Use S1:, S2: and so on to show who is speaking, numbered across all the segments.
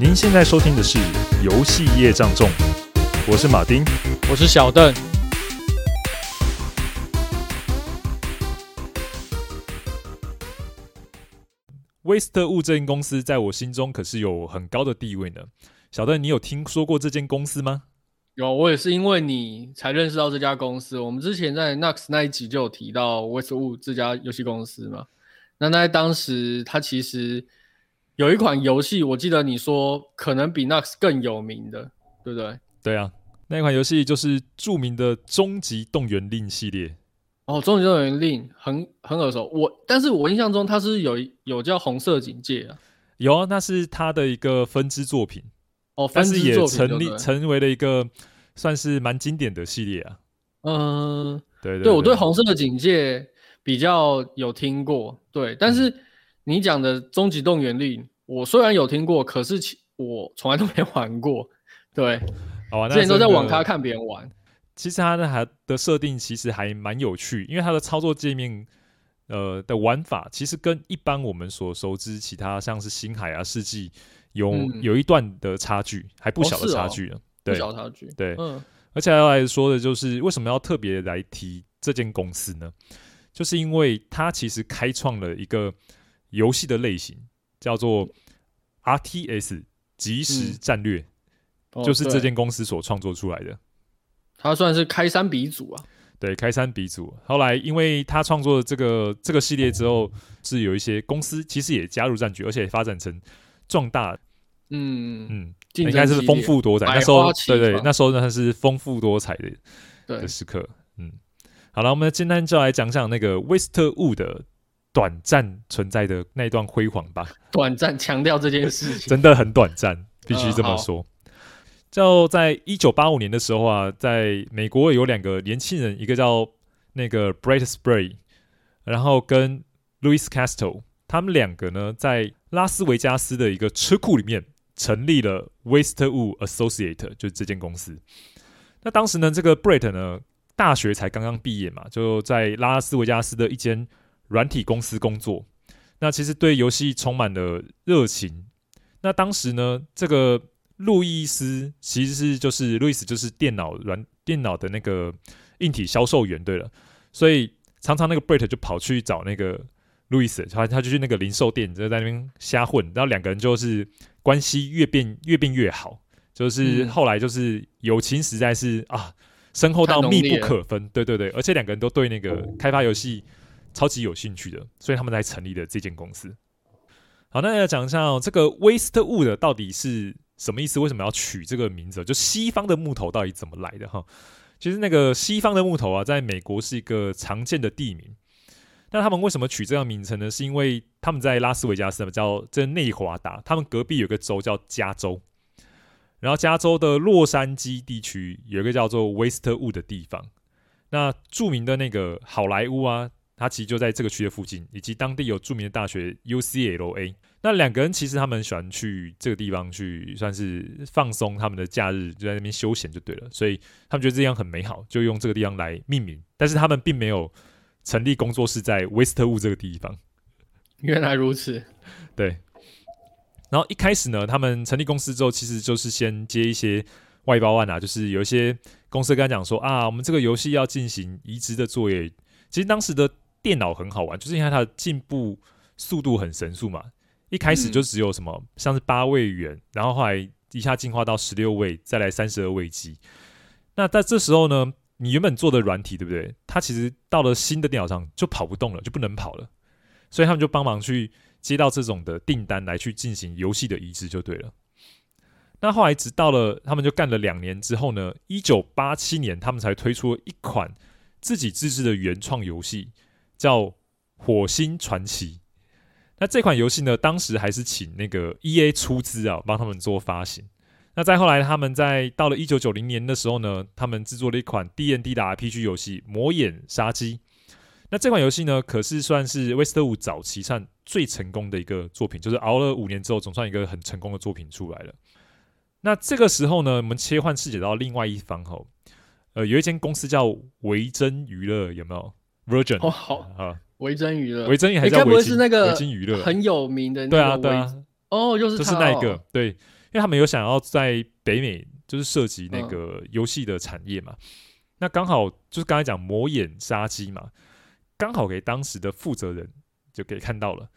S1: 您现在收听的是《游戏业障重》，我是马丁，
S2: 我是小邓。
S1: 威斯特物这间公司在我心中可是有很高的地位呢。小邓，你有听说过这间公司吗？
S2: 有，我也是因为你才认识到这家公司。我们之前在 Nux 那一集就有提到威斯特物这家游戏公司嘛。那在当时，它其实。有一款游戏，我记得你说可能比 Nux 更有名的，对不对？
S1: 对啊，那款游戏就是著名的《终极动员令》系列。
S2: 哦，《终极动员令》很很耳熟，我但是我印象中它是有有叫《红色警戒》啊。
S1: 有啊，那是它的一个分支作品。
S2: 哦，分支作品，
S1: 但是也成立成为了一个算是蛮经典的系列啊。
S2: 嗯，
S1: 对
S2: 对，我对《红色的警戒》比较有听过，对，但是。嗯你讲的《终极动员令》，我虽然有听过，可是我从来都没玩过。对，
S1: 好啊，
S2: 之前都在网咖看别人玩。
S1: 其实它的还的设定其实还蛮有趣，因为它的操作界面，呃的玩法其实跟一般我们所熟知其他像是星海啊、世纪有、嗯、有一段的差距，还不小的差距呢。哦哦、对，不小差距。对，嗯。而且要来说的就是为什么要特别来提这间公司呢？就是因为它其实开创了一个。游戏的类型叫做 RTS 即时战略，嗯哦、就是这间公司所创作出来的。
S2: 他算是开山鼻祖啊。
S1: 对，开山鼻祖。后来，因为他创作的这个这个系列之后，是有一些公司其实也加入战局，而且发展成壮大。嗯嗯，应该是丰富多彩。那时候，对对，对，那时候呢，它是丰富多彩的的时刻。嗯，好了，我们今天就来讲讲那个威斯特物的。短暂存在的那一段辉煌吧。
S2: 短暂强调这件事情，
S1: 真的很短暂，必须这么说。呃、就在一九八五年的时候啊，在美国有两个年轻人，一个叫那个 Brett Sprague，然后跟 Louis Castle，他们两个呢，在拉斯维加斯的一个车库里面成立了 Westwood Associate，就是这间公司。那当时呢，这个 Brett 呢，大学才刚刚毕业嘛，就在拉斯维加斯的一间。软体公司工作，那其实对游戏充满了热情。那当时呢，这个路易斯其实是就是路易斯，就是电脑软电脑的那个硬体销售员。对了，所以常常那个 Brett 就跑去找那个路易斯，他他就去那个零售店，就在那边瞎混。然后两个人就是关系越变越变越好，就是后来就是友情实在是啊深厚到密不可分。对对对，而且两个人都对那个开发游戏。超级有兴趣的，所以他们才成立了这间公司。好，那要讲一下、这个威斯特物的到底是什么意思？为什么要取这个名字？就西方的木头到底怎么来的？哈，其实那个西方的木头啊，在美国是一个常见的地名。那他们为什么取这样名称呢？是因为他们在拉斯维加斯叫这内华达，他们隔壁有个州叫加州，然后加州的洛杉矶地区有一个叫做威斯特物的地方。那著名的那个好莱坞啊。他其实就在这个区的附近，以及当地有著名的大学 UCLA。那两个人其实他们喜欢去这个地方去，算是放松他们的假日，就在那边休闲就对了。所以他们觉得这样很美好，就用这个地方来命名。但是他们并没有成立工作室在威斯特物这个地方。
S2: 原来如此，
S1: 对。然后一开始呢，他们成立公司之后，其实就是先接一些外包案啊，就是有一些公司跟他讲说啊，我们这个游戏要进行移植的作业。其实当时的电脑很好玩，就是因为它的进步速度很神速嘛。一开始就只有什么、嗯、像是八位元，然后后来一下进化到十六位，再来三十二位机。那在这时候呢，你原本做的软体对不对？它其实到了新的电脑上就跑不动了，就不能跑了。所以他们就帮忙去接到这种的订单来去进行游戏的移植就对了。那后来直到了他们就干了两年之后呢，一九八七年他们才推出了一款自己自制的原创游戏。叫《火星传奇》，那这款游戏呢，当时还是请那个 EA 出资啊，帮他们做发行。那再后来，他们在到了一九九零年的时候呢，他们制作了一款 D N D 的 R P G 游戏《魔眼杀机》。那这款游戏呢，可是算是威斯特物早期上最成功的一个作品，就是熬了五年之后，总算一个很成功的作品出来了。那这个时候呢，我们切换视角到另外一方后，呃，有一间公司叫维珍娱乐，有没有？Virgin
S2: 哦，好啊，维珍娱乐，
S1: 维珍娱还叫维金娱乐，
S2: 很有名的那个
S1: 对啊对啊，
S2: 哦，就是
S1: 就是那个对。因为他们有想要在北美就是涉及那个游戏的产业嘛。嗯、那刚好就是刚才讲魔眼杀机嘛，刚好给当时的负责人就给看到了。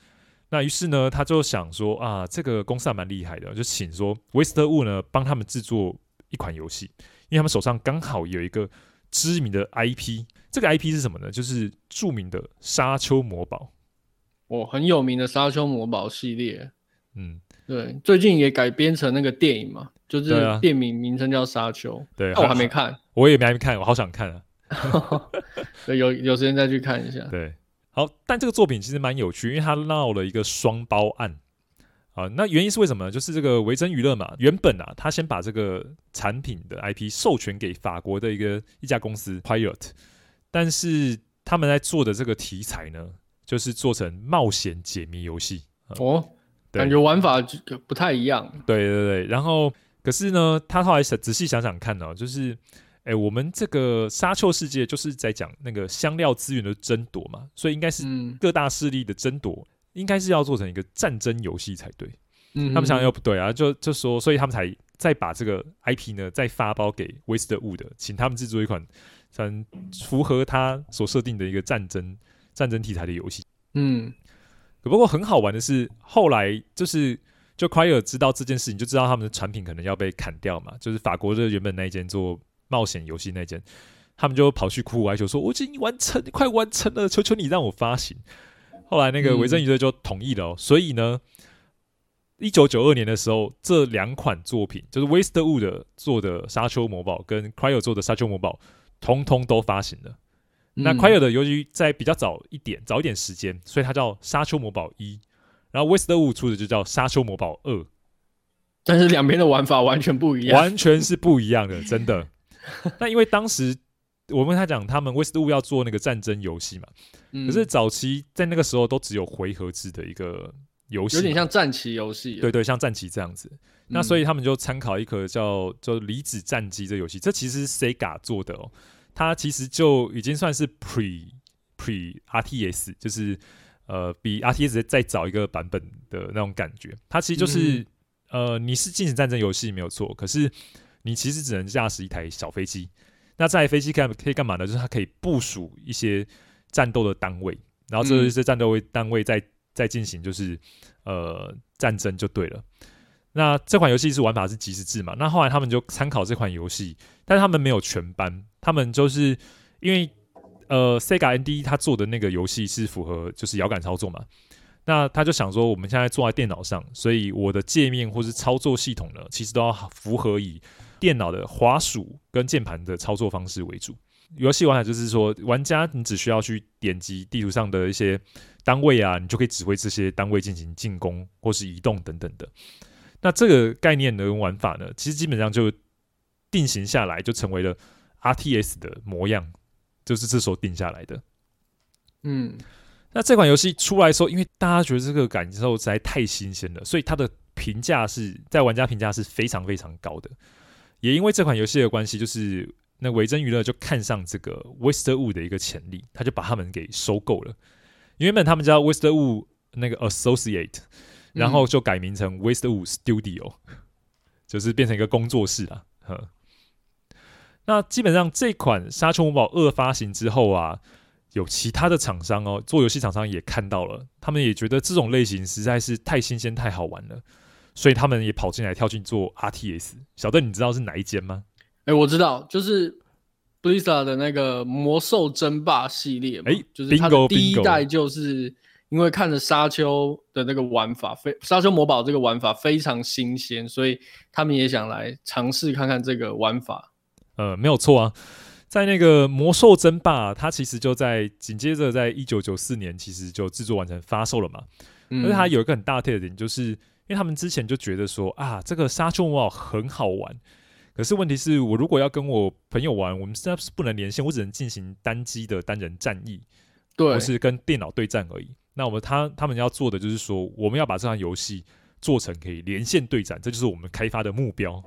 S1: 那于是呢，他就想说啊，这个公司还蛮厉害的，就请说威斯特雾呢帮他们制作一款游戏，因为他们手上刚好有一个知名的 IP。这个 IP 是什么呢？就是著名的沙丘魔堡。
S2: 哦，很有名的沙丘魔堡系列。
S1: 嗯，
S2: 对，最近也改编成那个电影嘛，就是电影名称叫沙丘。
S1: 对，
S2: 我还没看，
S1: 我也没还没看，我好想看啊。
S2: 对，有有时间再去看一下。
S1: 对。好，但这个作品其实蛮有趣，因为它闹了一个双包案啊。那原因是为什么呢？就是这个维珍娱乐嘛，原本啊，他先把这个产品的 IP 授权给法国的一个一家公司 Pilot，但是他们在做的这个题材呢，就是做成冒险解谜游戏
S2: 哦，对感觉玩法就不太一样。
S1: 对对对，然后可是呢，他后来仔细想想看呢、哦，就是。哎，我们这个沙丘世界就是在讲那个香料资源的争夺嘛，所以应该是各大势力的争夺，嗯、应该是要做成一个战争游戏才对。嗯，他们想又不对啊，就就说，所以他们才再把这个 IP 呢再发包给威斯特雾的，请他们制作一款很符合他所设定的一个战争战争题材的游戏。
S2: 嗯，
S1: 不过很好玩的是，后来就是就 Cryer 知道这件事情，就知道他们的产品可能要被砍掉嘛，就是法国的原本那一间做。冒险游戏那间，他们就跑去苦苦哀求说：“我已经完成，快完成了，求求你让我发行。”后来那个维珍娱乐就同意了哦。嗯、所以呢，一九九二年的时候，这两款作品就是 Westwood 做的《沙丘魔堡》跟 Cryer 做的《沙丘魔堡》，通通都发行了。嗯、那 Cryer 的由于在比较早一点，早一点时间，所以它叫《沙丘魔堡一》，然后 Westwood 出的就叫《沙丘魔堡二》。
S2: 但是两边的玩法完全不一样，
S1: 完全是不一样的，真的。那因为当时我跟他讲，他们威斯特雾要做那个战争游戏嘛，嗯、可是早期在那个时候都只有回合制的一个游戏，
S2: 有点像战棋游戏，
S1: 对对，像战棋这样子。嗯、那所以他们就参考一个叫叫离子战机这游戏，这其实是 Sega 做的哦，它其实就已经算是 Pre Pre RTS，就是呃比 RTS 再早一个版本的那种感觉。它其实就是、嗯、呃你是进行战争游戏没有错，可是。你其实只能驾驶一台小飞机，那在飞机可以可以干嘛呢？就是它可以部署一些战斗的单位，然后这些战斗位单位在在进行就是呃战争就对了。那这款游戏是玩法是即时制嘛？那后来他们就参考这款游戏，但是他们没有全班，他们就是因为呃 Sega ND 他做的那个游戏是符合就是遥感操作嘛。那他就想说，我们现在坐在电脑上，所以我的界面或是操作系统呢，其实都要符合以电脑的滑鼠跟键盘的操作方式为主。游戏玩法就是说，玩家你只需要去点击地图上的一些单位啊，你就可以指挥这些单位进行进攻或是移动等等的。那这个概念的玩法呢，其实基本上就定型下来，就成为了 RTS 的模样，就是这时候定下来的。
S2: 嗯。
S1: 那这款游戏出来的时候，因为大家觉得这个感受实在太新鲜了，所以它的评价是在玩家评价是非常非常高的。也因为这款游戏的关系，就是那维珍娱乐就看上这个 Westwood 的一个潜力，他就把他们给收购了。原本他们叫 Westwood 那个 Associate，然后就改名成 Westwood Studio，就是变成一个工作室了。呵，那基本上这款《沙丘魔堡二》发行之后啊。有其他的厂商哦，做游戏厂商也看到了，他们也觉得这种类型实在是太新鲜、太好玩了，所以他们也跑进来跳进做 RTS。小邓，你知道是哪一间吗？
S2: 哎、欸，我知道，就是 Blizzard 的那个魔兽争霸系列嘛，哎、欸，就是它的第一代，就是因为看着沙丘的那个玩法，非沙丘魔堡这个玩法非常新鲜，所以他们也想来尝试看看这个玩法。
S1: 呃，没有错啊。在那个魔兽争霸，它其实就在紧接着，在一九九四年，其实就制作完成发售了嘛。嗯、而且它有一个很大的特点，就是因为他们之前就觉得说啊，这个沙丘魔堡很好玩。可是问题是我如果要跟我朋友玩，我们现在是不能连线，我只能进行单机的单人战役，
S2: 对，
S1: 或是跟电脑对战而已。那我们他他们要做的就是说，我们要把这款游戏做成可以连线对战，这就是我们开发的目标。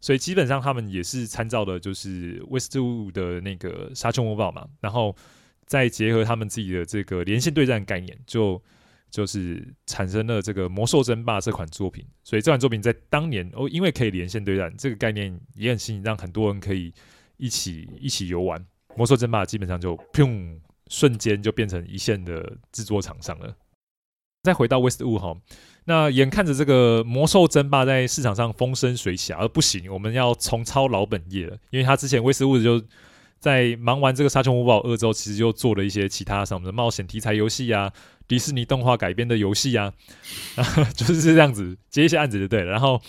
S1: 所以基本上他们也是参照的，就是 Westwood 的那个沙丘魔堡嘛，然后再结合他们自己的这个连线对战概念，就就是产生了这个《魔兽争霸》这款作品。所以这款作品在当年哦，因为可以连线对战这个概念也很吸引，让很多人可以一起一起游玩《魔兽争霸》，基本上就砰，瞬间就变成一线的制作厂商了。再回到 Westwood 哈，那眼看着这个《魔兽争霸》在市场上风生水起，而不行，我们要重操老本业了，因为他之前 Westwood 就。在忙完这个《沙丘五堡二》之后，其实又做了一些其他什么的冒险题材游戏啊，迪士尼动画改编的游戏啊，啊，就是这样子接一些案子就对了。然后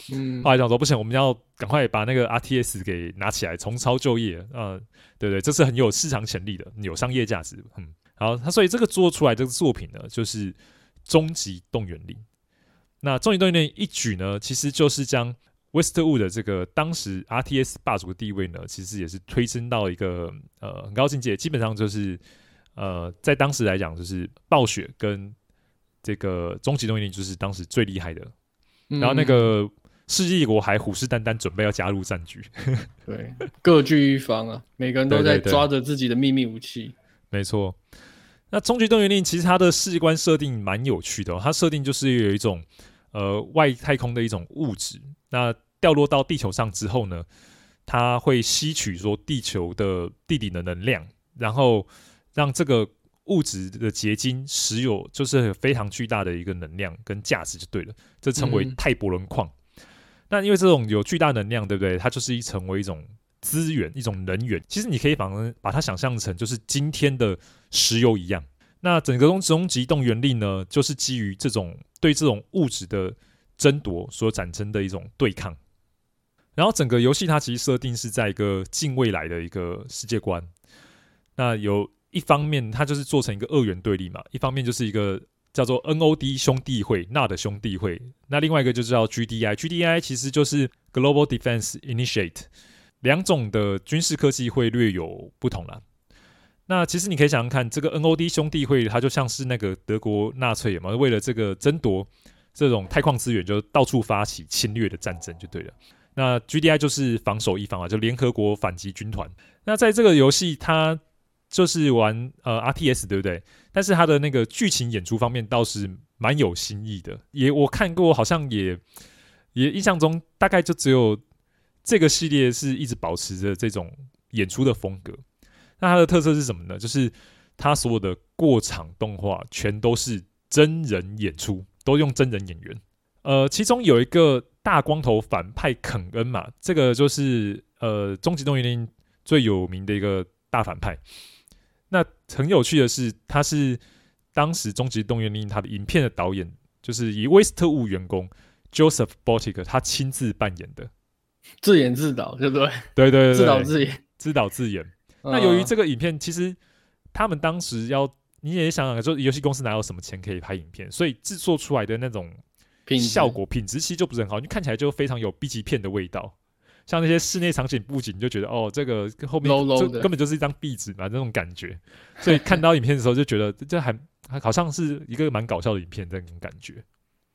S1: 后来讲说不行，我们要赶快把那个 RTS 给拿起来，重操旧业。嗯，对对，这是很有市场潜力的，有商业价值。嗯，好，他所以这个做出来这个作品呢，就是《终极动员令》。那《终极动员令》一举呢，其实就是将。Westwood 的这个当时 RTS 霸主的地位呢，其实也是推升到一个呃很高境界。基本上就是呃在当时来讲，就是暴雪跟这个终极动员令就是当时最厉害的。嗯、然后那个世纪帝国还虎视眈眈，准备要加入战局。
S2: 对，各据一方啊，每个人都在抓着自己的秘密武器。
S1: 没错。那终极动员令其实它的世界观设定蛮有趣的、哦，它设定就是有一种呃外太空的一种物质。那掉落到地球上之后呢，它会吸取说地球的地底的能量，然后让这个物质的结晶石油就是非常巨大的一个能量跟价值就对了，这称为泰伯伦矿。嗯、那因为这种有巨大能量，对不对？它就是一成为一种资源，一种能源。其实你可以反而把它想象成就是今天的石油一样。那整个终极动员令呢，就是基于这种对这种物质的争夺所产生的一种对抗。然后整个游戏它其实设定是在一个近未来的一个世界观。那有一方面它就是做成一个二元对立嘛，一方面就是一个叫做 NOD 兄弟会，那的兄弟会。那另外一个就叫 GDI，GDI 其实就是 Global Defense Initiate。两种的军事科技会略有不同啦。那其实你可以想想看，这个 NOD 兄弟会它就像是那个德国纳粹嘛，为了这个争夺这种钛矿资源，就到处发起侵略的战争就对了。那 GDI 就是防守一方啊，就联合国反击军团。那在这个游戏，它就是玩呃 RTS，对不对？但是它的那个剧情演出方面倒是蛮有新意的。也我看过，好像也也印象中大概就只有这个系列是一直保持着这种演出的风格。那它的特色是什么呢？就是它所有的过场动画全都是真人演出，都用真人演员。呃，其中有一个。大光头反派肯恩嘛，这个就是呃《终极动员令》最有名的一个大反派。那很有趣的是，他是当时《终极动员令》他的影片的导演，就是以 Westwood 员工 Joseph Botic 他亲自扮演的，
S2: 自演自导，对不对？
S1: 对对对，
S2: 自导自演，
S1: 自导自演。那由于这个影片，其实他们当时要你也想想，说游戏公司哪有什么钱可以拍影片，所以制作出来的那种。效果品质其实就不是很好，你看起来就非常有 B 级片的味道。像那些室内场景布景，你就觉得哦，这个后面就根本就是一张壁纸嘛，那种感觉。所以看到影片的时候，就觉得 这还还好像是一个蛮搞笑的影片，这种感觉。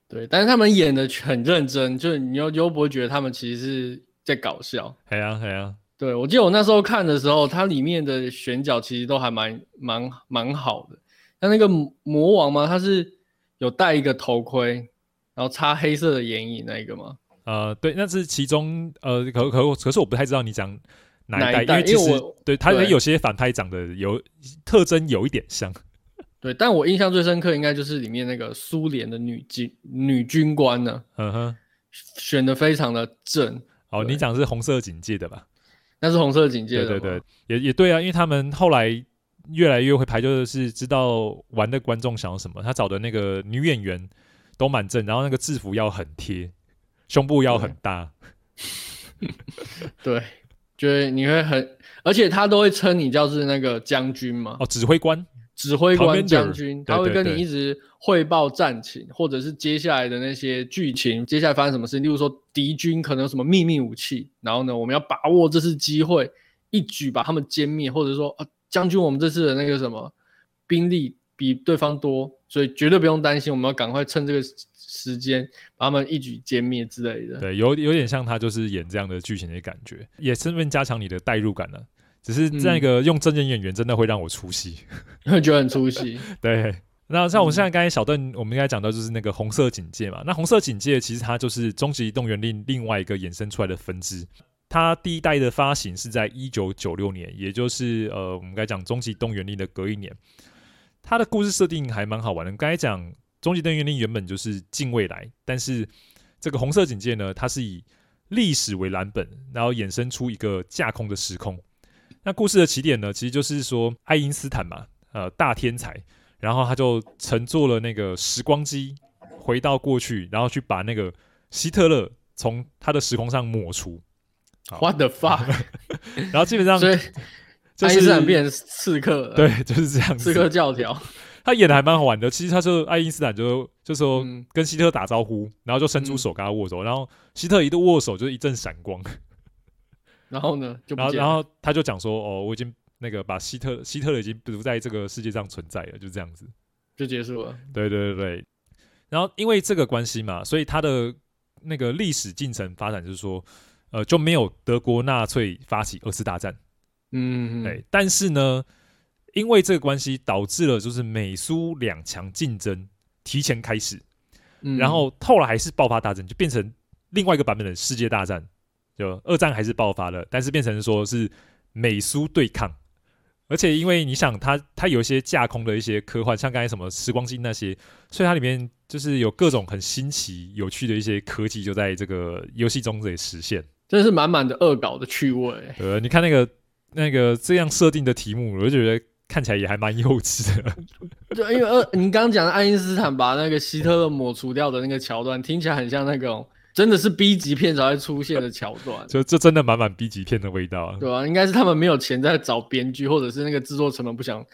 S2: 对，但是他们演的很认真，就是你又又不会觉得他们其实是在搞笑。
S1: 对啊，对啊。
S2: 对，我记得我那时候看的时候，它里面的选角其实都还蛮蛮蛮好的。像那个魔王嘛，他是有戴一个头盔。然后擦黑色的眼影那一个吗？
S1: 呃，对，那是其中呃，可可可是我不太知道你讲哪一代，一代因为其实对他有些反派长得有特征有一点像。
S2: 对，但我印象最深刻应该就是里面那个苏联的女军女军官呢、啊，嗯哼，选的非常的正。
S1: 哦，你讲是红色警戒的吧？
S2: 那是红色警戒的，
S1: 对对对，也也对啊，因为他们后来越来越会拍，就是知道玩的观众想要什么，他找的那个女演员。都蛮正，然后那个制服要很贴，胸部要很大，
S2: 对，就是你会很，而且他都会称你叫是那个将军嘛，
S1: 哦，指挥官，
S2: 指挥官将军，他会跟你一直汇报战情，或者是接下来的那些剧情，接下来发生什么事，例如说敌军可能有什么秘密武器，然后呢，我们要把握这次机会，一举把他们歼灭，或者说啊，将军，我们这次的那个什么兵力比对方多。所以绝对不用担心，我们要赶快趁这个时间把他们一举歼灭之类的。
S1: 对，有有点像他就是演这样的剧情的感觉，也顺便加强你的代入感了。只是那个用真人演员真的会让我出戏，
S2: 会觉得很出戏。
S1: 对，那像我们现在刚才小邓，我们应该讲到就是那个红色警戒嘛。那红色警戒其实它就是终极动员令另外一个衍生出来的分支。它第一代的发行是在一九九六年，也就是呃，我们该讲终极动员令的隔一年。它的故事设定还蛮好玩的。刚才讲终极动员令原本就是近未来，但是这个红色警戒呢，它是以历史为蓝本，然后衍生出一个架空的时空。那故事的起点呢，其实就是说爱因斯坦嘛，呃，大天才，然后他就乘坐了那个时光机回到过去，然后去把那个希特勒从他的时空上抹除。
S2: What the fuck？
S1: 然后基本上，
S2: 所以爱因斯坦变成刺客，
S1: 对，就是这样子。
S2: 刺客教条，
S1: 他演的还蛮好玩的。其实他说爱因斯坦就就说跟希特打招呼，然后就伸出手跟他握手，然后希特一度握手就是一阵闪光。
S2: 然后呢，就
S1: 然后然后他就讲说：“哦，我已经那个把希特希特勒已经不在这个世界上存在了，就这样子，
S2: 就结束了。”
S1: 对对对对。然后因为这个关系嘛，所以他的那个历史进程发展就是说。呃，就没有德国纳粹发起二次大战，嗯，对。但是呢，因为这个关系，导致了就是美苏两强竞争提前开始，嗯，然后后来还是爆发大战，就变成另外一个版本的世界大战。就二战还是爆发了，但是变成说是美苏对抗。而且因为你想它，它它有一些架空的一些科幻，像刚才什么时光机那些，所以它里面就是有各种很新奇、有趣的一些科技，就在这个游戏中得实现。
S2: 真是满满的恶搞的趣味。
S1: 呃，你看那个那个这样设定的题目，我就觉得看起来也还蛮幼稚的。
S2: 就因为呃，你刚刚讲的爱因斯坦把那个希特勒抹除掉的那个桥段，听起来很像那种真的是 B 级片才会出现的桥段。
S1: 就这真的满满 B 级片的味道啊。
S2: 对吧、啊？应该是他们没有钱在找编剧，或者是那个制作成本不想。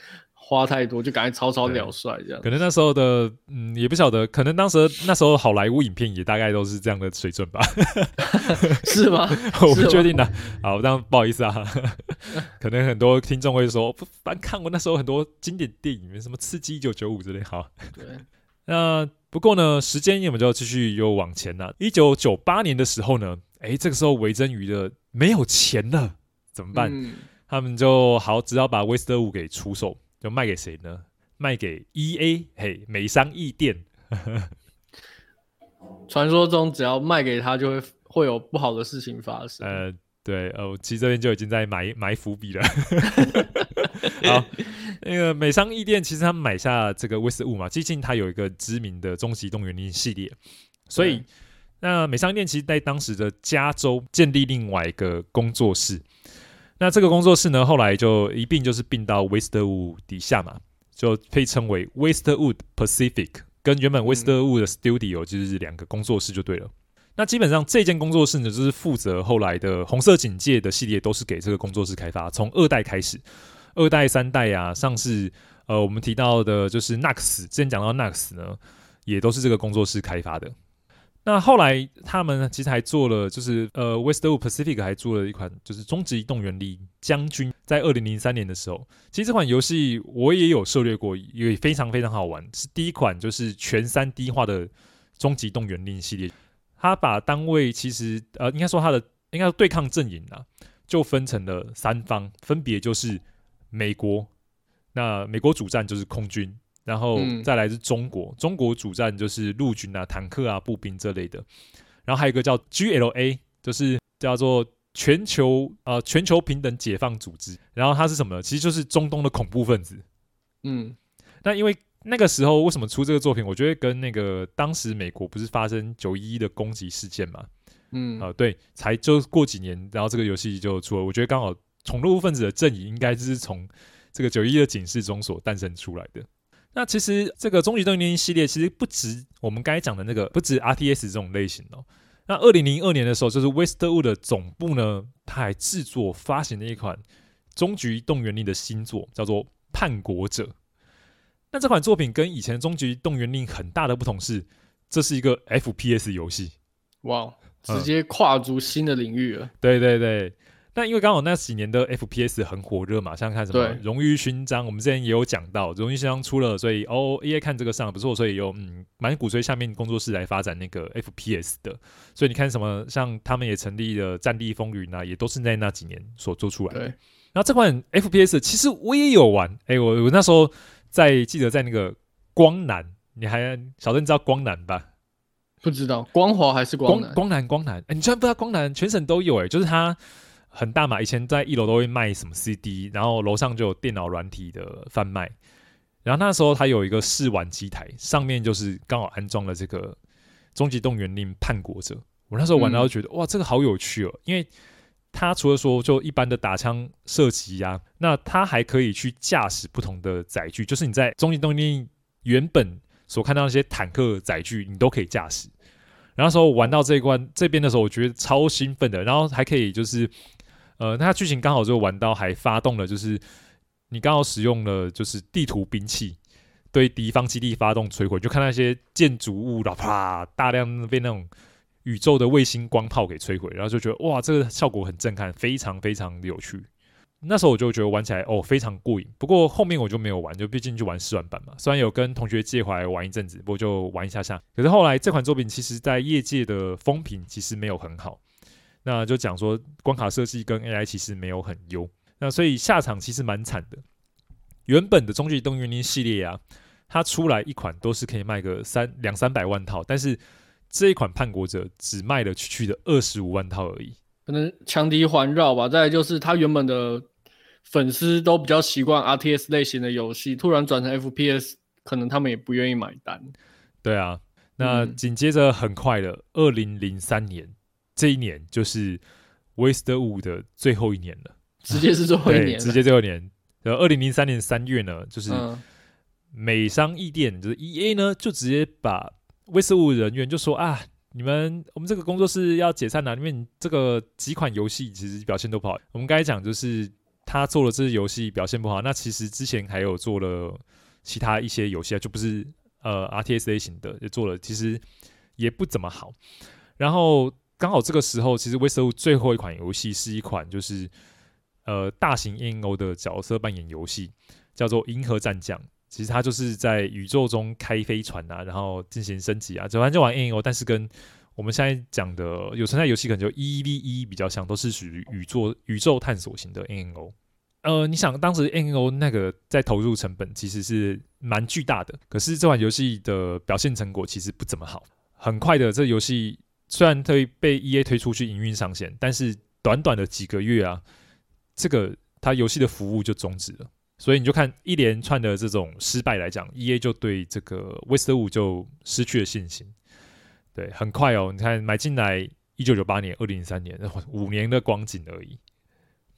S2: 花太多就赶快草草了率这样，可
S1: 能那时候的嗯也不晓得，可能当时那时候好莱坞影片也大概都是这样的水准吧，
S2: 是吗？
S1: 我不确定的。好，这样不好意思啊，可能很多听众会说，不反看过那时候很多经典电影，什么《刺激一九九五》之类。好，对。那不过呢，时间我们就要继续又往前了。一九九八年的时候呢，哎，这个时候维珍娱的没有钱了，怎么办？嗯、他们就好只好把威斯特伍给出售。就卖给谁呢？卖给 EA，嘿，美商艺电。
S2: 传说中，只要卖给他，就会会有不好的事情发生。
S1: 呃，对，呃，我其实这边就已经在埋埋伏笔了。好，那个美商艺电其实他们买下这个威斯特伍嘛，毕竟它有一个知名的终极动员令系列，所以那美商艺电其实在当时的加州建立另外一个工作室。那这个工作室呢，后来就一并就是并到 Westwood 底下嘛，就可以称为 Westwood Pacific，跟原本 Westwood 的 Studio 就是两个工作室就对了。嗯、那基本上这间工作室呢，就是负责后来的红色警戒的系列都是给这个工作室开发，从二代开始，二代、三代啊，上次呃我们提到的就是 NUX，之前讲到 NUX 呢，也都是这个工作室开发的。那后来他们呢，其实还做了，就是呃威斯特伍 Pacific 还做了一款，就是终极动员令将军，在二零零三年的时候，其实这款游戏我也有涉猎过，也非常非常好玩，是第一款就是全三 D 化的终极动员令系列。它把单位其实呃应该说它的应该说对抗阵营啊，就分成了三方，分别就是美国，那美国主战就是空军。然后再来是中国，嗯、中国主战就是陆军啊、坦克啊、步兵这类的。然后还有一个叫 GLA，就是叫做全球呃全球平等解放组织。然后它是什么呢？其实就是中东的恐怖分子。嗯，那因为那个时候为什么出这个作品？我觉得跟那个当时美国不是发生九一一的攻击事件嘛？嗯啊、呃，对，才就过几年，然后这个游戏就出了。我觉得刚好恐怖分子的阵营应该就是从这个九一一的警示中所诞生出来的。那其实这个终极动员令系列其实不止我们刚才讲的那个，不止 RTS 这种类型哦。那二零零二年的时候，就是 Westwood 的总部呢，他还制作发行了一款终极动员令的新作，叫做《叛国者》。那这款作品跟以前终极动员令很大的不同是，这是一个 FPS 游戏。哇，
S2: 直接跨足新的领域了。嗯、
S1: 对对对。那因为刚好那几年的 FPS 很火热嘛，像看什么荣誉勋章，我们之前也有讲到，荣誉勋章出了，所以哦，EA 看这个上不错，所以有嗯，蛮鼓吹下面工作室来发展那个 FPS 的。所以你看什么，像他们也成立了《战地风云》啊，也都是在那几年所做出来的。然后这款 FPS 其实我也有玩，哎、欸，我我那时候在记得在那个光南，你还小邓知道光南吧？
S2: 不知道光华还是光南？
S1: 光南光南，哎，你居然不知道光南？全省都有哎、欸，就是它很大嘛。以前在一楼都会卖什么 CD，然后楼上就有电脑软体的贩卖。然后那时候它有一个试玩机台，上面就是刚好安装了这个《终极动员令：叛国者》。我那时候玩到觉得、嗯、哇，这个好有趣哦，因为它除了说就一般的打枪射击呀，那它还可以去驾驶不同的载具，就是你在《终极动员令》原本。所看到那些坦克载具，你都可以驾驶。然后那时候玩到这一关这边的时候，我觉得超兴奋的。然后还可以就是，呃，那剧情刚好就玩到还发动了，就是你刚好使用了就是地图兵器对敌方基地发动摧毁，就看那些建筑物啦，啪，大量被那种宇宙的卫星光炮给摧毁，然后就觉得哇，这个效果很震撼，非常非常有趣。那时候我就觉得玩起来哦非常过瘾，不过后面我就没有玩，就毕竟就玩试玩版嘛。虽然有跟同学借回来玩一阵子，不过就玩一下下。可是后来这款作品其实在业界的风评其实没有很好，那就讲说关卡设计跟 AI 其实没有很优，那所以下场其实蛮惨的。原本的终极动员令系列啊，它出来一款都是可以卖个三两三百万套，但是这一款叛国者只卖了区区的二十五万套而已。
S2: 可能强敌环绕吧，再来就是他原本的粉丝都比较习惯 RTS 类型的游戏，突然转成 FPS，可能他们也不愿意买单。
S1: 对啊，那紧接着很快的，二零零三年这一年就是 Westwood 的最后一年了，
S2: 直接是最后一年，
S1: 直接最后一年。然后二零零三年三月呢，就是美商易店，就是 EA 呢，就直接把 Westwood 人员就说啊。你们，我们这个工作室要解散了，因为这个几款游戏其实表现都不好。我们刚才讲就是他做了这些游戏表现不好，那其实之前还有做了其他一些游戏啊，就不是呃 RTS 类型的，也做了，其实也不怎么好。然后刚好这个时候，其实 Westwood 最后一款游戏是一款就是呃大型 MMO 的角色扮演游戏，叫做《银河战将》。其实它就是在宇宙中开飞船啊，然后进行升级啊，反正就玩 MMO，但是跟我们现在讲的有存在游戏可能就一 v 一比较像，都是属于宇宙宇宙探索型的 MMO。呃，你想当时 MMO 那个在投入成本其实是蛮巨大的，可是这款游戏的表现成果其实不怎么好。很快的，这游戏虽然推被 EA 推出去营运上线，但是短短的几个月啊，这个它游戏的服务就终止了。所以你就看一连串的这种失败来讲，EA 就对这个 Westwood 就失去了信心。对，很快哦，你看买进来一九九八年、二零零三年，五年的光景而已，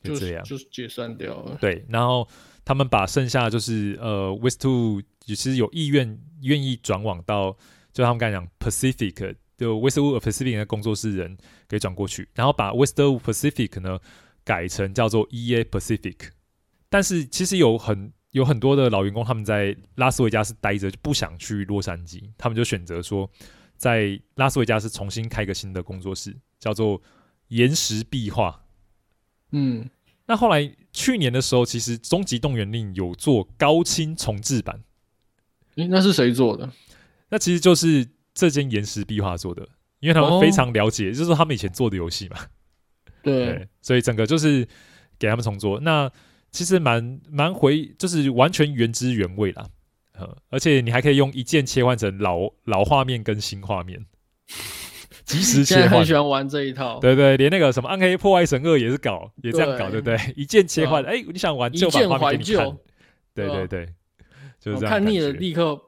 S1: 就这样，
S2: 就是解散掉了。
S1: 对，然后他们把剩下就是呃 Westwood 其实有意愿愿意转往到，就他们刚才讲 Pacific，就 Westwood Pacific 的工作室人给转过去，然后把 Westwood Pacific 呢改成叫做 EA Pacific。但是其实有很有很多的老员工，他们在拉斯维加斯待着，就不想去洛杉矶，他们就选择说，在拉斯维加斯重新开个新的工作室，叫做岩石壁画。
S2: 嗯，
S1: 那后来去年的时候，其实《终极动员令》有做高清重制版。
S2: 诶，那是谁做的？
S1: 那其实就是这间岩石壁画做的，因为他们非常了解，哦、就是他们以前做的游戏嘛。
S2: 对，
S1: 对，所以整个就是给他们重做。那其实蛮蛮回，就是完全原汁原味啦，呃，而且你还可以用一键切换成老老画面跟新画面，即时切
S2: 换。很喜欢玩这一套，
S1: 对对，连那个什么《暗黑破坏神二》也是搞，也这样搞，对不对？一键切换，哎，你想玩就把画面给你看，对对对，就是这样。
S2: 看腻了，立刻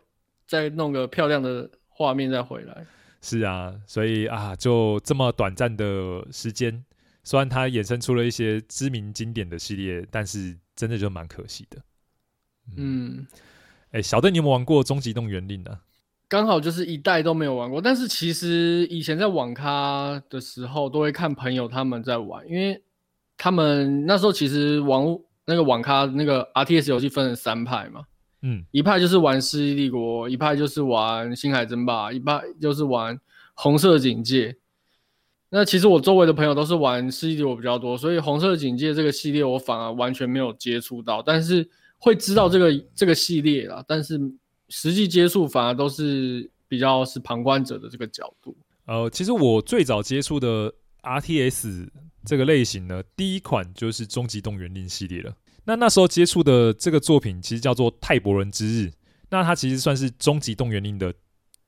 S2: 再弄个漂亮的画面再回来。
S1: 是啊，所以啊，就这么短暂的时间。虽然它衍生出了一些知名经典的系列，但是真的就蛮可惜的。
S2: 嗯，
S1: 哎、欸，小邓，你有没有玩过《终极动员令》呢？
S2: 刚好就是一代都没有玩过，但是其实以前在网咖的时候都会看朋友他们在玩，因为他们那时候其实网那个网咖那个 RTS 游戏分成三派嘛，
S1: 嗯，
S2: 一派就是玩《世纪帝国》，一派就是玩《星海争霸》，一派就是玩《红色警戒》。那其实我周围的朋友都是玩《世纪帝国》比较多，所以《红色警戒》这个系列我反而完全没有接触到，但是会知道这个这个系列啦。但是实际接触反而都是比较是旁观者的这个角度。
S1: 呃，其实我最早接触的 RTS 这个类型呢，第一款就是《终极动员令》系列了。那那时候接触的这个作品其实叫做《泰伯人之日》。那它其实算是《终极动员令》的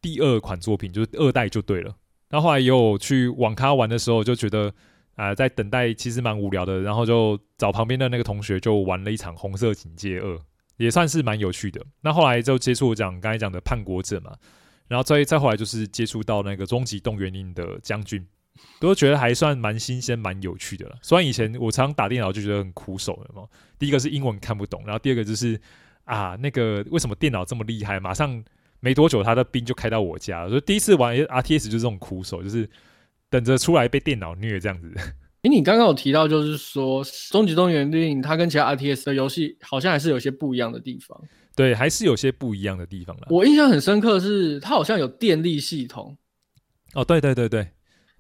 S1: 第二款作品，就是二代就对了。然后后来也有去网咖玩的时候，就觉得啊、在等待其实蛮无聊的，然后就找旁边的那个同学就玩了一场《红色警戒二》，也算是蛮有趣的。那后来就接触讲刚才讲的叛国者嘛，然后再再后来就是接触到那个《终极动员令》的将军。都觉得还算蛮新鲜、蛮有趣的了。虽然以前我常常打电脑就觉得很苦手的嘛。第一个是英文看不懂，然后第二个就是啊，那个为什么电脑这么厉害？马上没多久，他的兵就开到我家了。所以第一次玩 RTS 就是这种苦手，就是等着出来被电脑虐这样子。
S2: 诶，你刚刚有提到，就是说《终极动员令》它跟其他 RTS 的游戏好像还是有些不一样的地方。
S1: 对，还是有些不一样的地方了。
S2: 我印象很深刻是它好像有电力系统。
S1: 哦，对对对对。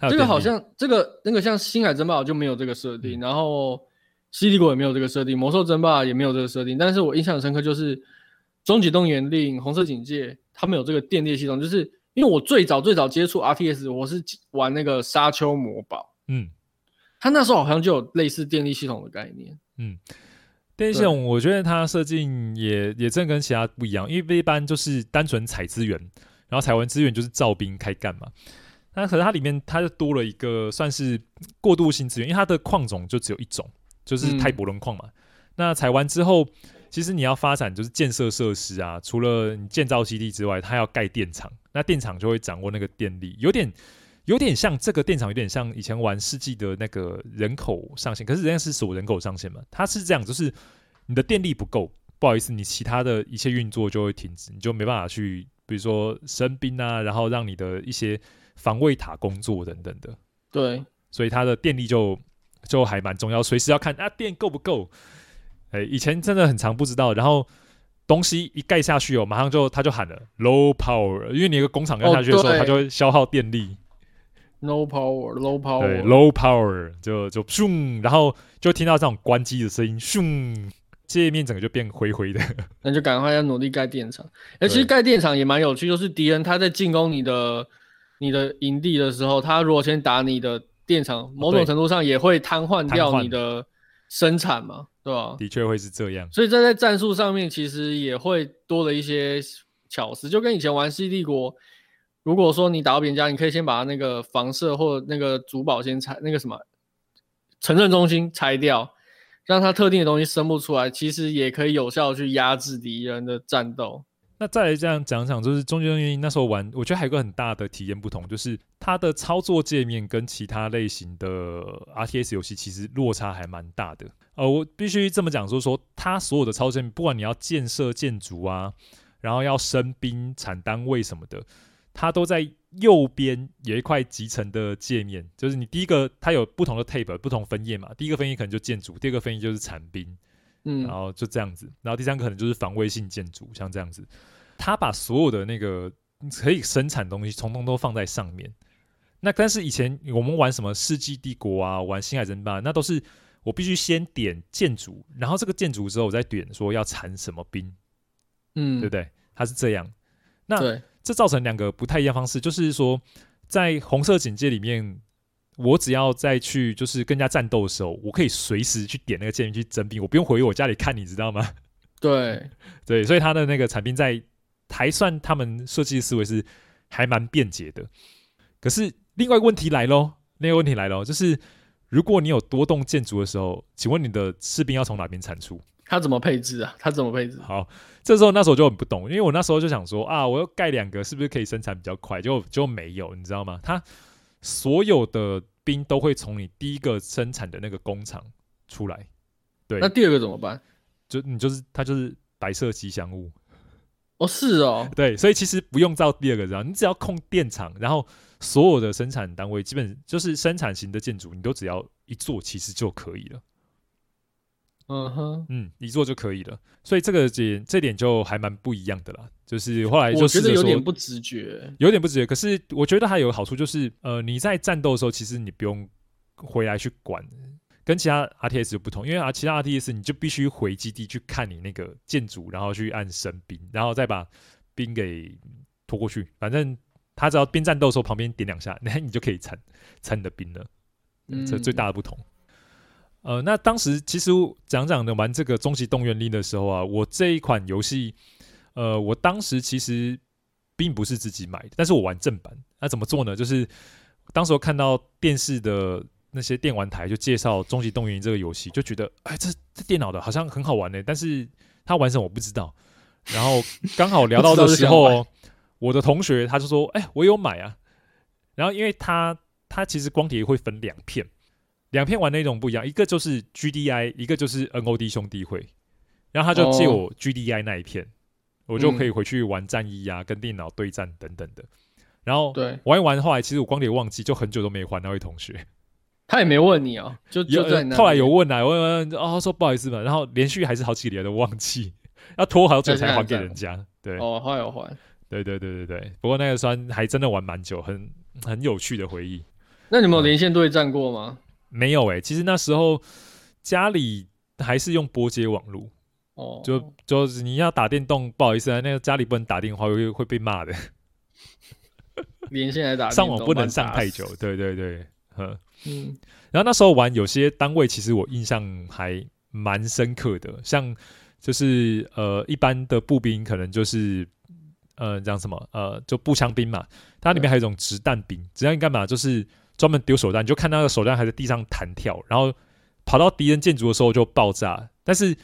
S2: 这个好像这个那个像星海争霸就没有这个设定，嗯、然后西帝国也没有这个设定，魔兽争霸也没有这个设定。但是我印象深刻就是终极动员令、红色警戒，他们有这个电力系统。就是因为我最早最早接触 RTS，我是玩那个沙丘魔堡，嗯，他那时候好像就有类似电力系统的概念，嗯，
S1: 电力系统我觉得它设计也也真跟其他不一样，因为一般就是单纯采资源，然后采完资源就是造兵开干嘛。那可是它里面它就多了一个算是过渡性资源，因为它的矿种就只有一种，就是泰伯伦矿嘛。嗯、那采完之后，其实你要发展就是建设设施啊，除了你建造基地之外，它要盖电厂，那电厂就会掌握那个电力，有点有点像这个电厂，有点像以前玩世纪的那个人口上限，可是人家是锁人口上限嘛，它是这样，就是你的电力不够，不好意思，你其他的一切运作就会停止，你就没办法去，比如说生兵啊，然后让你的一些。防卫塔工作等等的，
S2: 对，
S1: 所以它的电力就就还蛮重要，随时要看啊电够不够。哎、欸，以前真的很常不知道，然后东西一盖下去哦，马上就他就喊了 low power，因为你一个工厂盖下去的时候，它、哦、就会消耗电力。
S2: low power，low power，
S1: 对，low power 就就咻，然后就听到这种关机的声音，咻，界面整个就变灰灰的。
S2: 那就赶快要努力盖电厂。哎、欸，其实盖电厂也蛮有趣，就是敌人他在进攻你的。你的营地的时候，他如果先打你的电厂，某种程度上也会瘫痪掉你的生产嘛，对吧？
S1: 的确会是这样。
S2: 所以这在战术上面其实也会多了一些巧思，就跟以前玩《世纪帝国》，如果说你打到别人家，你可以先把那个房舍或那个主堡先拆，那个什么城镇中心拆掉，让它特定的东西生不出来，其实也可以有效去压制敌人的战斗。
S1: 那再来这样讲讲，就是终极动员令那时候玩，我觉得还有个很大的体验不同，就是它的操作界面跟其他类型的 RTS 游戏其实落差还蛮大的。呃，我必须这么讲，说说它所有的操作界面，不管你要建设建筑啊，然后要升兵、产单位什么的，它都在右边有一块集成的界面，就是你第一个它有不同的 tab 不同分页嘛，第一个分页可能就建筑，第二个分页就是产兵。嗯，然后就这样子，然后第三个可能就是防卫性建筑，像这样子，他把所有的那个可以生产东西，通通都放在上面。那但是以前我们玩什么世纪帝国啊，玩星海争霸，那都是我必须先点建筑，然后这个建筑之后，我再点说要产什么兵，嗯，对不对？它是这样。那这造成两个不太一样方式，就是说在红色警戒里面。我只要再去就是跟人家战斗的时候，我可以随时去点那个键去征兵，我不用回我家里看，你知道吗？
S2: 对
S1: 对，所以他的那个产品在还算他们设计思维是还蛮便捷的。可是另外一个问题来喽，另外一个问题来喽，就是如果你有多栋建筑的时候，请问你的士兵要从哪边产出？
S2: 他怎么配置啊？他怎么配置？
S1: 好，这时候那时候就很不懂，因为我那时候就想说啊，我要盖两个，是不是可以生产比较快？就就没有，你知道吗？他。所有的兵都会从你第一个生产的那个工厂出来，对。
S2: 那第二个怎么办？
S1: 就你就是它就是白色吉祥物。
S2: 哦，是哦。
S1: 对，所以其实不用造第二个，然后你只要控电厂，然后所有的生产单位基本就是生产型的建筑，你都只要一做，其实就可以了。
S2: 嗯哼，
S1: 嗯，一做就可以了，所以这个点这点就还蛮不一样的啦。就是后来就觉得
S2: 有点不直觉，
S1: 有点不直觉。可是我觉得它有个好处，就是呃，你在战斗的时候，其实你不用回来去管，跟其他 RTS 就不同。因为啊，其他 RTS 你就必须回基地去看你那个建筑，然后去按升兵，然后再把兵给拖过去。反正他只要边战斗的时候旁边点两下，那你就可以产产你的兵了。嗯，这最大的不同。呃，那当时其实讲讲的玩这个终极动员令的时候啊，我这一款游戏，呃，我当时其实并不是自己买的，但是我玩正版。那怎么做呢？就是当时我看到电视的那些电玩台就介绍《终极动员》这个游戏，就觉得哎，这这电脑的好像很好玩呢。但是它玩什么我不知道。然后刚好聊到的时候，我的同学他就说：“哎，我有买啊。”然后因为他他其实光碟会分两片，两片玩内容不一样，一个就是 GDI，一个就是 NOD 兄弟会。然后他就借我 GDI 那一片，哦、我就可以回去玩战役啊，嗯、跟电脑对战等等的。然后玩一玩，后来其实我光碟忘记，就很久都没还那位同学。
S2: 他也没问你哦，就就在那。
S1: 后来有问来、啊、问问哦，他说不好意思嘛。然后连续还是好几年都忘记，要拖好久才还给人家。对
S2: 哦，后来有还。
S1: 对对对对对，不过那个算还真的玩蛮久，很很有趣的回忆。
S2: 那你们有连线对战过吗？
S1: 嗯、没有哎、欸，其实那时候家里还是用拨接网络。哦，就就是你要打电动，不好意思啊，那个家里不能打电话，会会被骂的。
S2: 连线来打，
S1: 上网不能上太久。对对对，嗯。然后那时候玩有些单位，其实我印象还蛮深刻的，像就是呃一般的步兵，可能就是呃讲什么呃就步枪兵嘛，它里面还有一种直弹兵，实弹干嘛？就是专门丢手弹，你就看那个手弹还在地上弹跳，然后跑到敌人建筑的时候就爆炸，但是。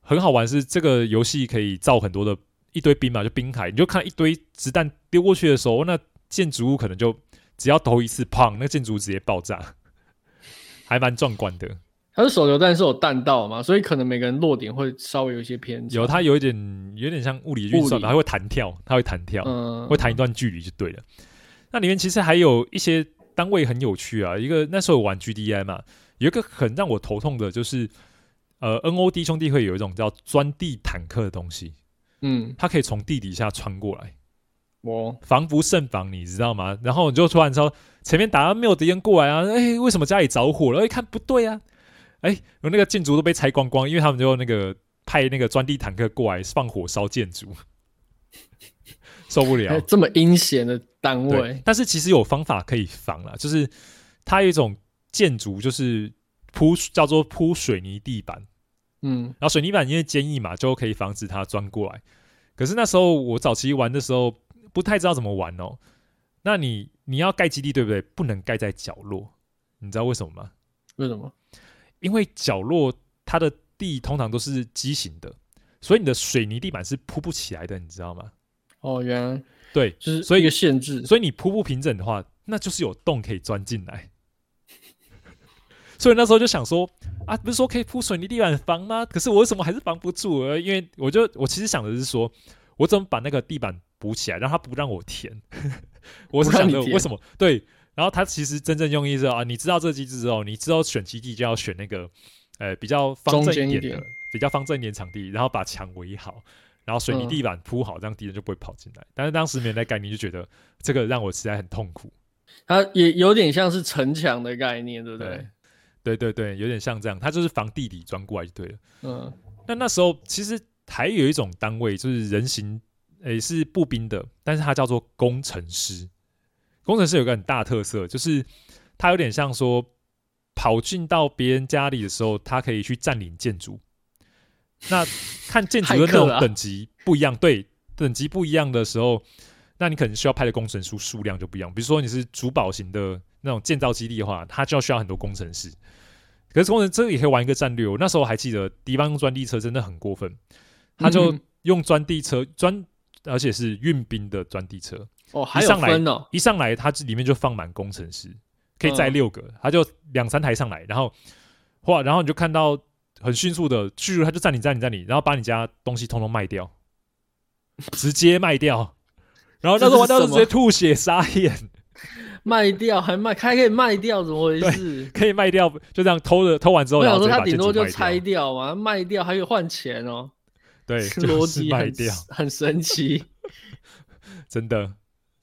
S1: 很好玩，是这个游戏可以造很多的一堆兵嘛，就兵海，你就看一堆子弹丢过去的时候，那建筑物可能就只要投一次，砰，那建筑物直接爆炸，还蛮壮观的。
S2: 它是手榴弹，是有弹道嘛，所以可能每个人落点会稍微有一些偏差。
S1: 有，它有一点有点像物理运算，它会弹跳，它会弹跳，嗯，会弹一段距离就对了。那里面其实还有一些单位很有趣啊，一个那时候玩 GDI 嘛，有一个很让我头痛的就是。呃，NOD 兄弟会有一种叫钻地坦克的东西，嗯，它可以从地底下穿过来，我防不胜防，你知道吗？然后你就突然说前面打到没有敌人过来啊，哎、欸，为什么家里着火了？一看不对啊，哎、我，那个建筑都被拆光光，因为他们就那个派那个钻地坦克过来放火烧建筑，受不了，
S2: 这么阴险的单位。
S1: 但是其实有方法可以防了，就是它有一种建筑就是。铺叫做铺水泥地板，嗯，然后水泥板因为坚硬嘛，就可以防止它钻过来。可是那时候我早期玩的时候，不太知道怎么玩哦。那你你要盖基地对不对？不能盖在角落，你知道为什么吗？
S2: 为什么？
S1: 因为角落它的地通常都是畸形的，所以你的水泥地板是铺不起来的，你知道吗？
S2: 哦，原来
S1: 对，
S2: 就是所以一个限制。
S1: 所以你铺不平整的话，那就是有洞可以钻进来。所以那时候就想说啊，不是说可以铺水泥地板防吗？可是我为什么还是防不住？因为我就我其实想的是说，我怎么把那个地板补起来，让它不让我填？我是想着为什么？对，然后他其实真正用意是啊，你知道这机制之后，你知道选基地就要选那个呃比较方正一点的，比较方正一点场地，然后把墙围好，然后水泥地板铺好，这样敌人就不会跑进来。但是当时没那概念，就觉得这个让我实在很痛苦。
S2: 它也有点像是城墙的概念，对不对？对
S1: 对对对，有点像这样，它就是防地底钻过来就对了。嗯，那那时候其实还有一种单位，就是人形，诶，是步兵的，但是它叫做工程师。工程师有个很大特色，就是它有点像说跑进到别人家里的时候，它可以去占领建筑。那看建筑的那种等级不一样，对，等级不一样的时候，那你可能需要派的工程师数量就不一样。比如说你是主堡型的。那种建造基地的话，它就要需要很多工程师。可是工程这也可以玩一个战略。我那时候还记得，敌方用钻地车真的很过分，他就用钻地车钻，而且是运兵的钻地车。
S2: 哦，还有分哦！
S1: 一上来，它里面就放满工程师，可以载六个，他就两三台上来，然后哇，然后你就看到很迅速的，巨鹿他就占领占领占领，然后把你家东西通通卖掉，直接卖掉。然后那时候玩到直接吐血傻眼。
S2: 卖掉还卖，还可以卖掉，怎么回事？
S1: 可以卖掉，就这样偷了，偷完之后，
S2: 我想说他顶多就拆掉嘛，卖掉还可以换钱哦。
S1: 对，逻辑卖掉
S2: 很神奇，
S1: 真的，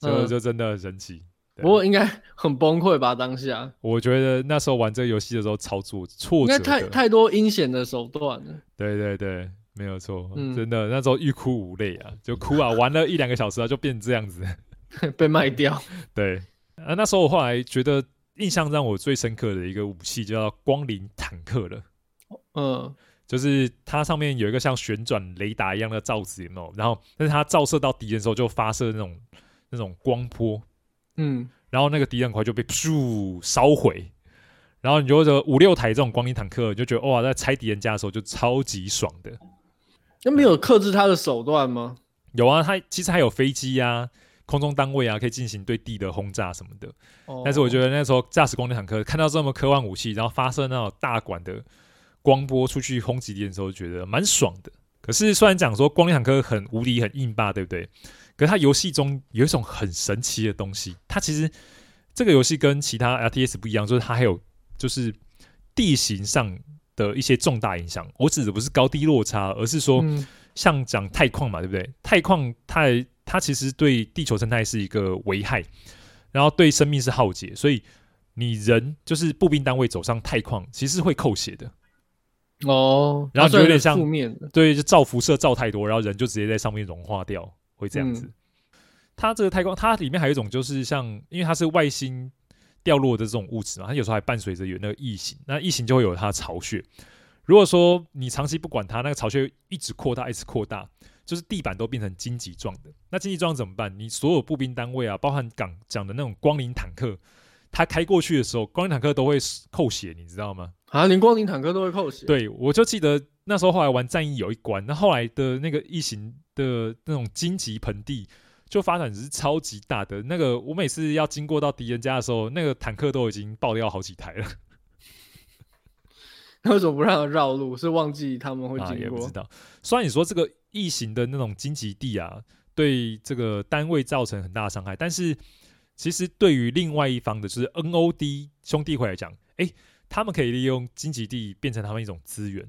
S1: 就就真的很神奇。
S2: 不过应该很崩溃吧？当下，
S1: 我觉得那时候玩这个游戏的时候，操作挫折，
S2: 应该太太多阴险的手段了。
S1: 对对对，没有错，真的那时候欲哭无泪啊，就哭啊，玩了一两个小时啊，就变这样子，
S2: 被卖掉。
S1: 对。啊，那时候我后来觉得印象让我最深刻的一个武器就叫光灵坦克了。嗯，就是它上面有一个像旋转雷达一样的罩子，有没有？然后，但是它照射到敌人的时候，就发射那种那种光波，
S2: 嗯，
S1: 然后那个敌人很快就被咻烧毁，然后你就这五六台这种光灵坦克，你就觉得哇，在拆敌人家的时候就超级爽的。
S2: 那没有克制它的手段吗？
S1: 有啊，它其实还有飞机啊、空中单位啊，可以进行对地的轰炸什么的。哦，但是我觉得那时候驾驶光灵坦克看到这么科幻武器，然后发射那种大管的。光波出去轰击敌人的时候，觉得蛮爽的。可是虽然讲说光灵坦克很无敌、很硬霸，对不对？可是它游戏中有一种很神奇的东西。它其实这个游戏跟其他 RTS 不一样，就是它还有就是地形上的一些重大影响。我指的不是高低落差，而是说像讲钛矿嘛，对不对？钛矿它它其实对地球生态是一个危害，然后对生命是浩劫，所以你人就是步兵单位走上钛矿，其实会扣血的。
S2: 哦，
S1: 然后就有点像
S2: 负面的，
S1: 对，就照辐射照太多，然后人就直接在上面融化掉，会这样子。嗯、它这个太空，它里面还有一种就是像，因为它是外星掉落的这种物质嘛，它有时候还伴随着有那个异形，那异形就会有它的巢穴。如果说你长期不管它，那个巢穴一直扩大，一直扩大，就是地板都变成荆棘状的。那荆棘状怎么办？你所有步兵单位啊，包含港讲的那种光灵坦克，它开过去的时候，光灵坦克都会扣血，你知道吗？
S2: 啊，连光灵坦克都会扣血。
S1: 对，我就记得那时候后来玩战役有一关，那后来的那个异形的那种荆棘盆地就发展是超级大的。那个我每次要经过到敌人家的时候，那个坦克都已经爆掉好几台了。
S2: 那为什么不让他绕路？是忘记他们会经过？啊、
S1: 也不知道。虽然你说这个异形的那种荆棘地啊，对这个单位造成很大的伤害，但是其实对于另外一方的，就是 NOD 兄弟会来讲，哎、欸。他们可以利用荆棘地变成他们一种资源，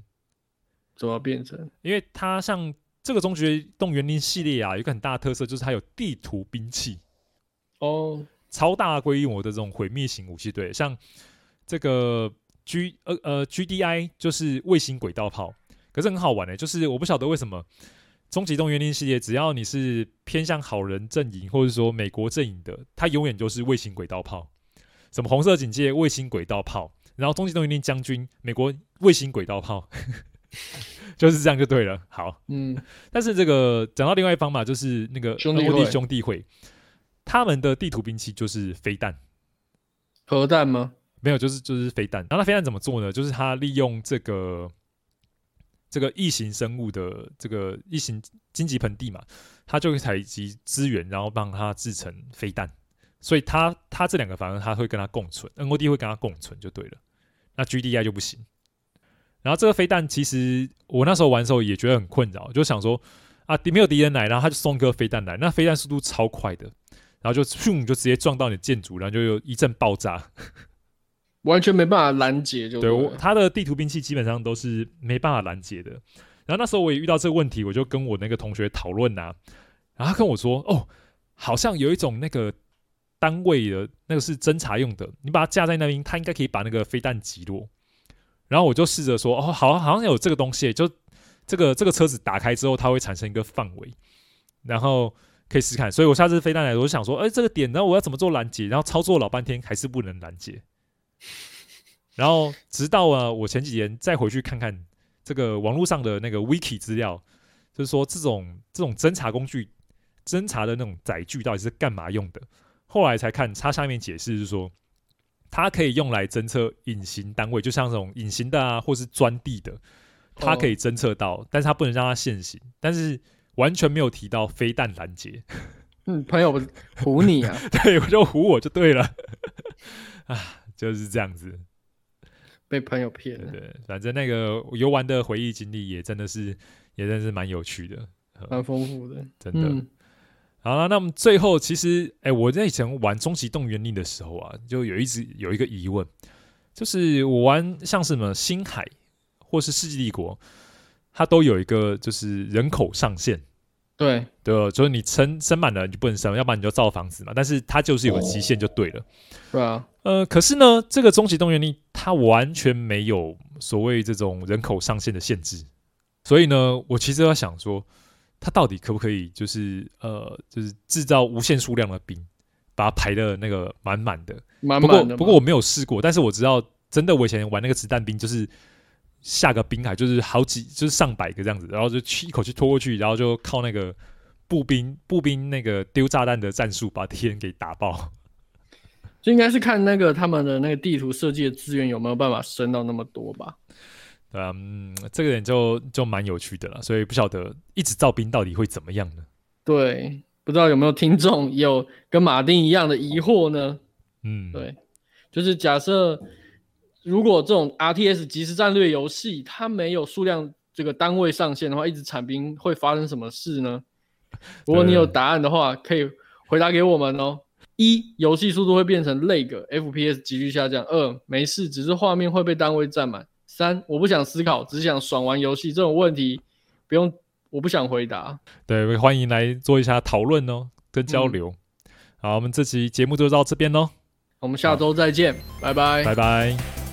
S2: 怎么变成？
S1: 因为它像这个终极动员令系列啊，有一个很大的特色就是它有地图兵器
S2: 哦，
S1: 超大规模的这种毁灭型武器。对，像这个 G 呃呃 GDI 就是卫星轨道炮，可是很好玩的、欸，就是我不晓得为什么终极动员令系列，只要你是偏向好人阵营或者说美国阵营的，它永远就是卫星轨道炮，什么红色警戒卫星轨道炮。然后终极动员令将军，美国卫星轨道炮，就是这样就对了。好，
S2: 嗯，
S1: 但是这个讲到另外一方嘛，就是那个兄弟会，兄弟会，他们的地图兵器就是飞弹，
S2: 核弹吗？
S1: 没有，就是就是飞弹。然后那飞弹怎么做呢？就是他利用这个这个异形生物的这个异形荆棘盆地嘛，他就会采集资源，然后帮他制成飞弹。所以他他这两个反而他会跟他共存，NOD 会跟他共存就对了。那 GDI 就不行。然后这个飞弹其实我那时候玩的时候也觉得很困扰，就想说啊，敌没有敌人来，然后他就送个飞弹来，那飞弹速度超快的，然后就咻就直接撞到你的建筑，然后就有一阵爆炸，
S2: 完全没办法拦截就对。
S1: 对，我他的地图兵器基本上都是没办法拦截的。然后那时候我也遇到这个问题，我就跟我那个同学讨论呐，然后他跟我说哦，好像有一种那个。单位的那个是侦察用的，你把它架在那边，它应该可以把那个飞弹击落。然后我就试着说，哦，好，好像有这个东西，就这个这个车子打开之后，它会产生一个范围，然后可以试试看。所以我下次飞弹来，我就想说，哎，这个点，然后我要怎么做拦截？然后操作老半天还是不能拦截。然后直到啊，我前几天再回去看看这个网络上的那个 wiki 资料，就是说这种这种侦查工具、侦查的那种载具到底是干嘛用的？后来才看，它下面解释是说，它可以用来侦测隐形单位，就像这种隐形的啊，或是钻地的，它可以侦测到，哦、但是它不能让它现形，但是完全没有提到飞弹拦截。
S2: 嗯，朋友不是唬你啊？
S1: 对，我就唬我就对了。啊，就是这样子，
S2: 被朋友骗了。
S1: 对，反正那个游玩的回忆经历也真的是，也真的是蛮有趣的，
S2: 蛮丰富的，
S1: 真的。
S2: 嗯
S1: 好了，那么最后其实，哎、欸，我在以前玩终极动员令的时候啊，就有一直有一个疑问，就是我玩像什么星海或是世纪帝国，它都有一个就是人口上限，
S2: 对
S1: 对，就是你生生满了你就不能生，要不然你就造房子嘛。但是它就是有个极限就对了，
S2: 对啊，
S1: 呃，可是呢，这个终极动员令它完全没有所谓这种人口上限的限制，所以呢，我其实要想说。他到底可不可以，就是呃，就是制造无限数量的兵，把它排的那个满满的？满满的。不过，不过我没有试过，但是我知道，真的，我以前玩那个子弹兵，就是下个冰海，就是好几就是上百个这样子，然后就去一口气拖过去，然后就靠那个步兵步兵那个丢炸弹的战术把敌人给打爆。
S2: 就应该是看那个他们的那个地图设计的资源有没有办法升到那么多吧。
S1: 对啊，嗯，这个点就就蛮有趣的了，所以不晓得一直造兵到底会怎么样呢？
S2: 对，不知道有没有听众有跟马丁一样的疑惑呢？
S1: 嗯，
S2: 对，就是假设如果这种 RTS 即时战略游戏它没有数量这个单位上限的话，一直产兵会发生什么事呢？如果你有答案的话，可以回答给我们哦。一，游戏速度会变成 lag，FPS 急剧下降。二，没事，只是画面会被单位占满。三，我不想思考，只想爽玩游戏。这种问题不用，我不想回答。
S1: 对，欢迎来做一下讨论哦，跟交流。嗯、好，我们这期节目就到这边喽，
S2: 我们下周再见，拜拜，
S1: 拜拜。